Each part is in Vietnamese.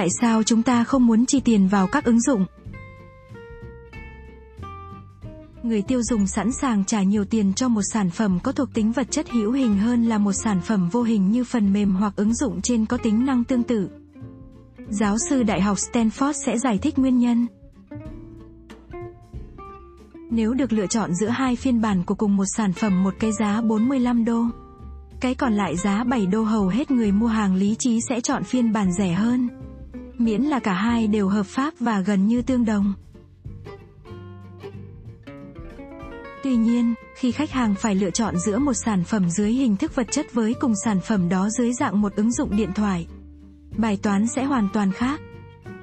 Tại sao chúng ta không muốn chi tiền vào các ứng dụng? Người tiêu dùng sẵn sàng trả nhiều tiền cho một sản phẩm có thuộc tính vật chất hữu hình hơn là một sản phẩm vô hình như phần mềm hoặc ứng dụng trên có tính năng tương tự. Giáo sư Đại học Stanford sẽ giải thích nguyên nhân. Nếu được lựa chọn giữa hai phiên bản của cùng một sản phẩm một cái giá 45 đô, cái còn lại giá 7 đô hầu hết người mua hàng lý trí sẽ chọn phiên bản rẻ hơn. Miễn là cả hai đều hợp pháp và gần như tương đồng. Tuy nhiên, khi khách hàng phải lựa chọn giữa một sản phẩm dưới hình thức vật chất với cùng sản phẩm đó dưới dạng một ứng dụng điện thoại, bài toán sẽ hoàn toàn khác.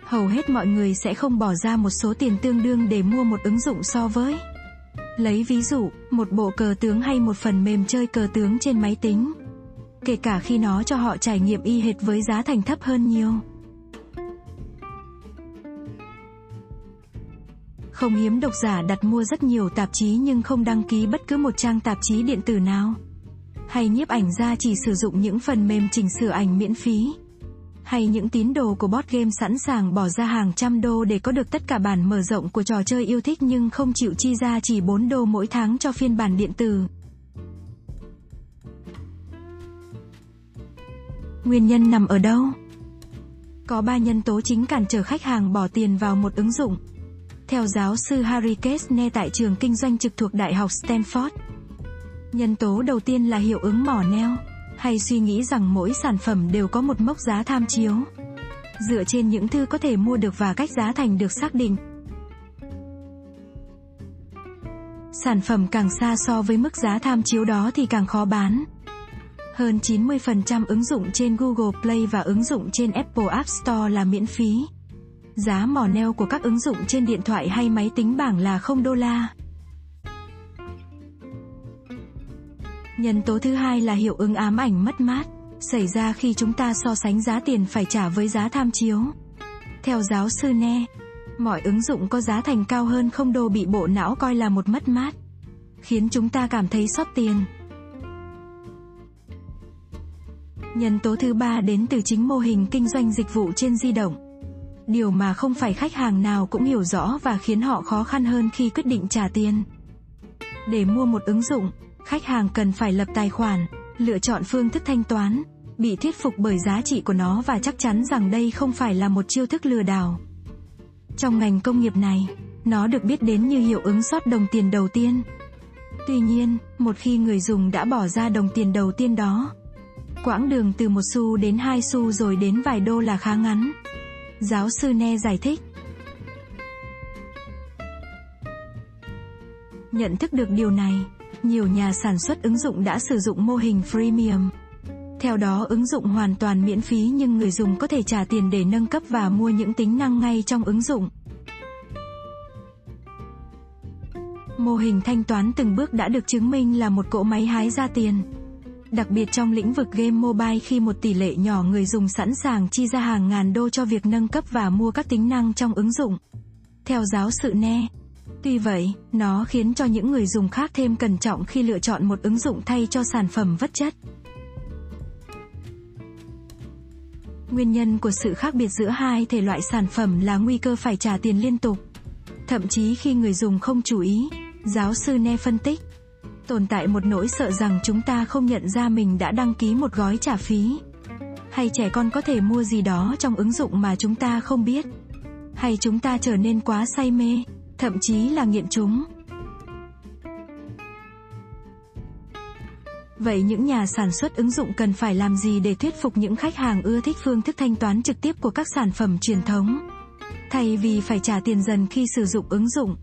Hầu hết mọi người sẽ không bỏ ra một số tiền tương đương để mua một ứng dụng so với Lấy ví dụ, một bộ cờ tướng hay một phần mềm chơi cờ tướng trên máy tính. Kể cả khi nó cho họ trải nghiệm y hệt với giá thành thấp hơn nhiều. Không hiếm độc giả đặt mua rất nhiều tạp chí nhưng không đăng ký bất cứ một trang tạp chí điện tử nào. Hay nhiếp ảnh gia chỉ sử dụng những phần mềm chỉnh sửa ảnh miễn phí. Hay những tín đồ của bot game sẵn sàng bỏ ra hàng trăm đô để có được tất cả bản mở rộng của trò chơi yêu thích nhưng không chịu chi ra chỉ 4 đô mỗi tháng cho phiên bản điện tử. Nguyên nhân nằm ở đâu? Có ba nhân tố chính cản trở khách hàng bỏ tiền vào một ứng dụng. Theo giáo sư Harry Kessner tại trường kinh doanh trực thuộc Đại học Stanford. Nhân tố đầu tiên là hiệu ứng mỏ neo, hay suy nghĩ rằng mỗi sản phẩm đều có một mốc giá tham chiếu. Dựa trên những thứ có thể mua được và cách giá thành được xác định. Sản phẩm càng xa so với mức giá tham chiếu đó thì càng khó bán. Hơn 90% ứng dụng trên Google Play và ứng dụng trên Apple App Store là miễn phí. Giá mỏ neo của các ứng dụng trên điện thoại hay máy tính bảng là 0 đô la. Nhân tố thứ hai là hiệu ứng ám ảnh mất mát, xảy ra khi chúng ta so sánh giá tiền phải trả với giá tham chiếu. Theo giáo sư Ne, mọi ứng dụng có giá thành cao hơn không đô bị bộ não coi là một mất mát, khiến chúng ta cảm thấy sót tiền. Nhân tố thứ ba đến từ chính mô hình kinh doanh dịch vụ trên di động điều mà không phải khách hàng nào cũng hiểu rõ và khiến họ khó khăn hơn khi quyết định trả tiền. Để mua một ứng dụng, khách hàng cần phải lập tài khoản, lựa chọn phương thức thanh toán, bị thuyết phục bởi giá trị của nó và chắc chắn rằng đây không phải là một chiêu thức lừa đảo. Trong ngành công nghiệp này, nó được biết đến như hiệu ứng sót đồng tiền đầu tiên. Tuy nhiên, một khi người dùng đã bỏ ra đồng tiền đầu tiên đó, quãng đường từ một xu đến hai xu rồi đến vài đô là khá ngắn. Giáo sư Ne giải thích. Nhận thức được điều này, nhiều nhà sản xuất ứng dụng đã sử dụng mô hình freemium. Theo đó ứng dụng hoàn toàn miễn phí nhưng người dùng có thể trả tiền để nâng cấp và mua những tính năng ngay trong ứng dụng. Mô hình thanh toán từng bước đã được chứng minh là một cỗ máy hái ra tiền. Đặc biệt trong lĩnh vực game mobile khi một tỷ lệ nhỏ người dùng sẵn sàng chi ra hàng ngàn đô cho việc nâng cấp và mua các tính năng trong ứng dụng. Theo giáo sự Ne, Tuy vậy, nó khiến cho những người dùng khác thêm cẩn trọng khi lựa chọn một ứng dụng thay cho sản phẩm vật chất. Nguyên nhân của sự khác biệt giữa hai thể loại sản phẩm là nguy cơ phải trả tiền liên tục. Thậm chí khi người dùng không chú ý, giáo sư Ne phân tích, tồn tại một nỗi sợ rằng chúng ta không nhận ra mình đã đăng ký một gói trả phí. Hay trẻ con có thể mua gì đó trong ứng dụng mà chúng ta không biết. Hay chúng ta trở nên quá say mê, thậm chí là nghiện chúng. Vậy những nhà sản xuất ứng dụng cần phải làm gì để thuyết phục những khách hàng ưa thích phương thức thanh toán trực tiếp của các sản phẩm truyền thống? Thay vì phải trả tiền dần khi sử dụng ứng dụng.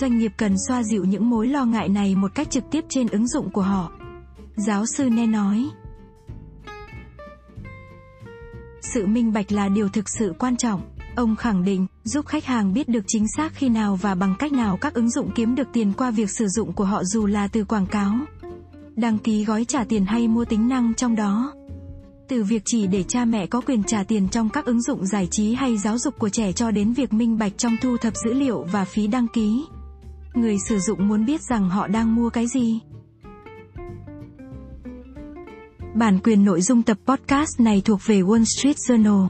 Doanh nghiệp cần xoa dịu những mối lo ngại này một cách trực tiếp trên ứng dụng của họ. Giáo sư Ne nói. Sự minh bạch là điều thực sự quan trọng. Ông khẳng định, giúp khách hàng biết được chính xác khi nào và bằng cách nào các ứng dụng kiếm được tiền qua việc sử dụng của họ dù là từ quảng cáo, đăng ký gói trả tiền hay mua tính năng trong đó. Từ việc chỉ để cha mẹ có quyền trả tiền trong các ứng dụng giải trí hay giáo dục của trẻ cho đến việc minh bạch trong thu thập dữ liệu và phí đăng ký. Người sử dụng muốn biết rằng họ đang mua cái gì. Bản quyền nội dung tập podcast này thuộc về Wall Street Journal.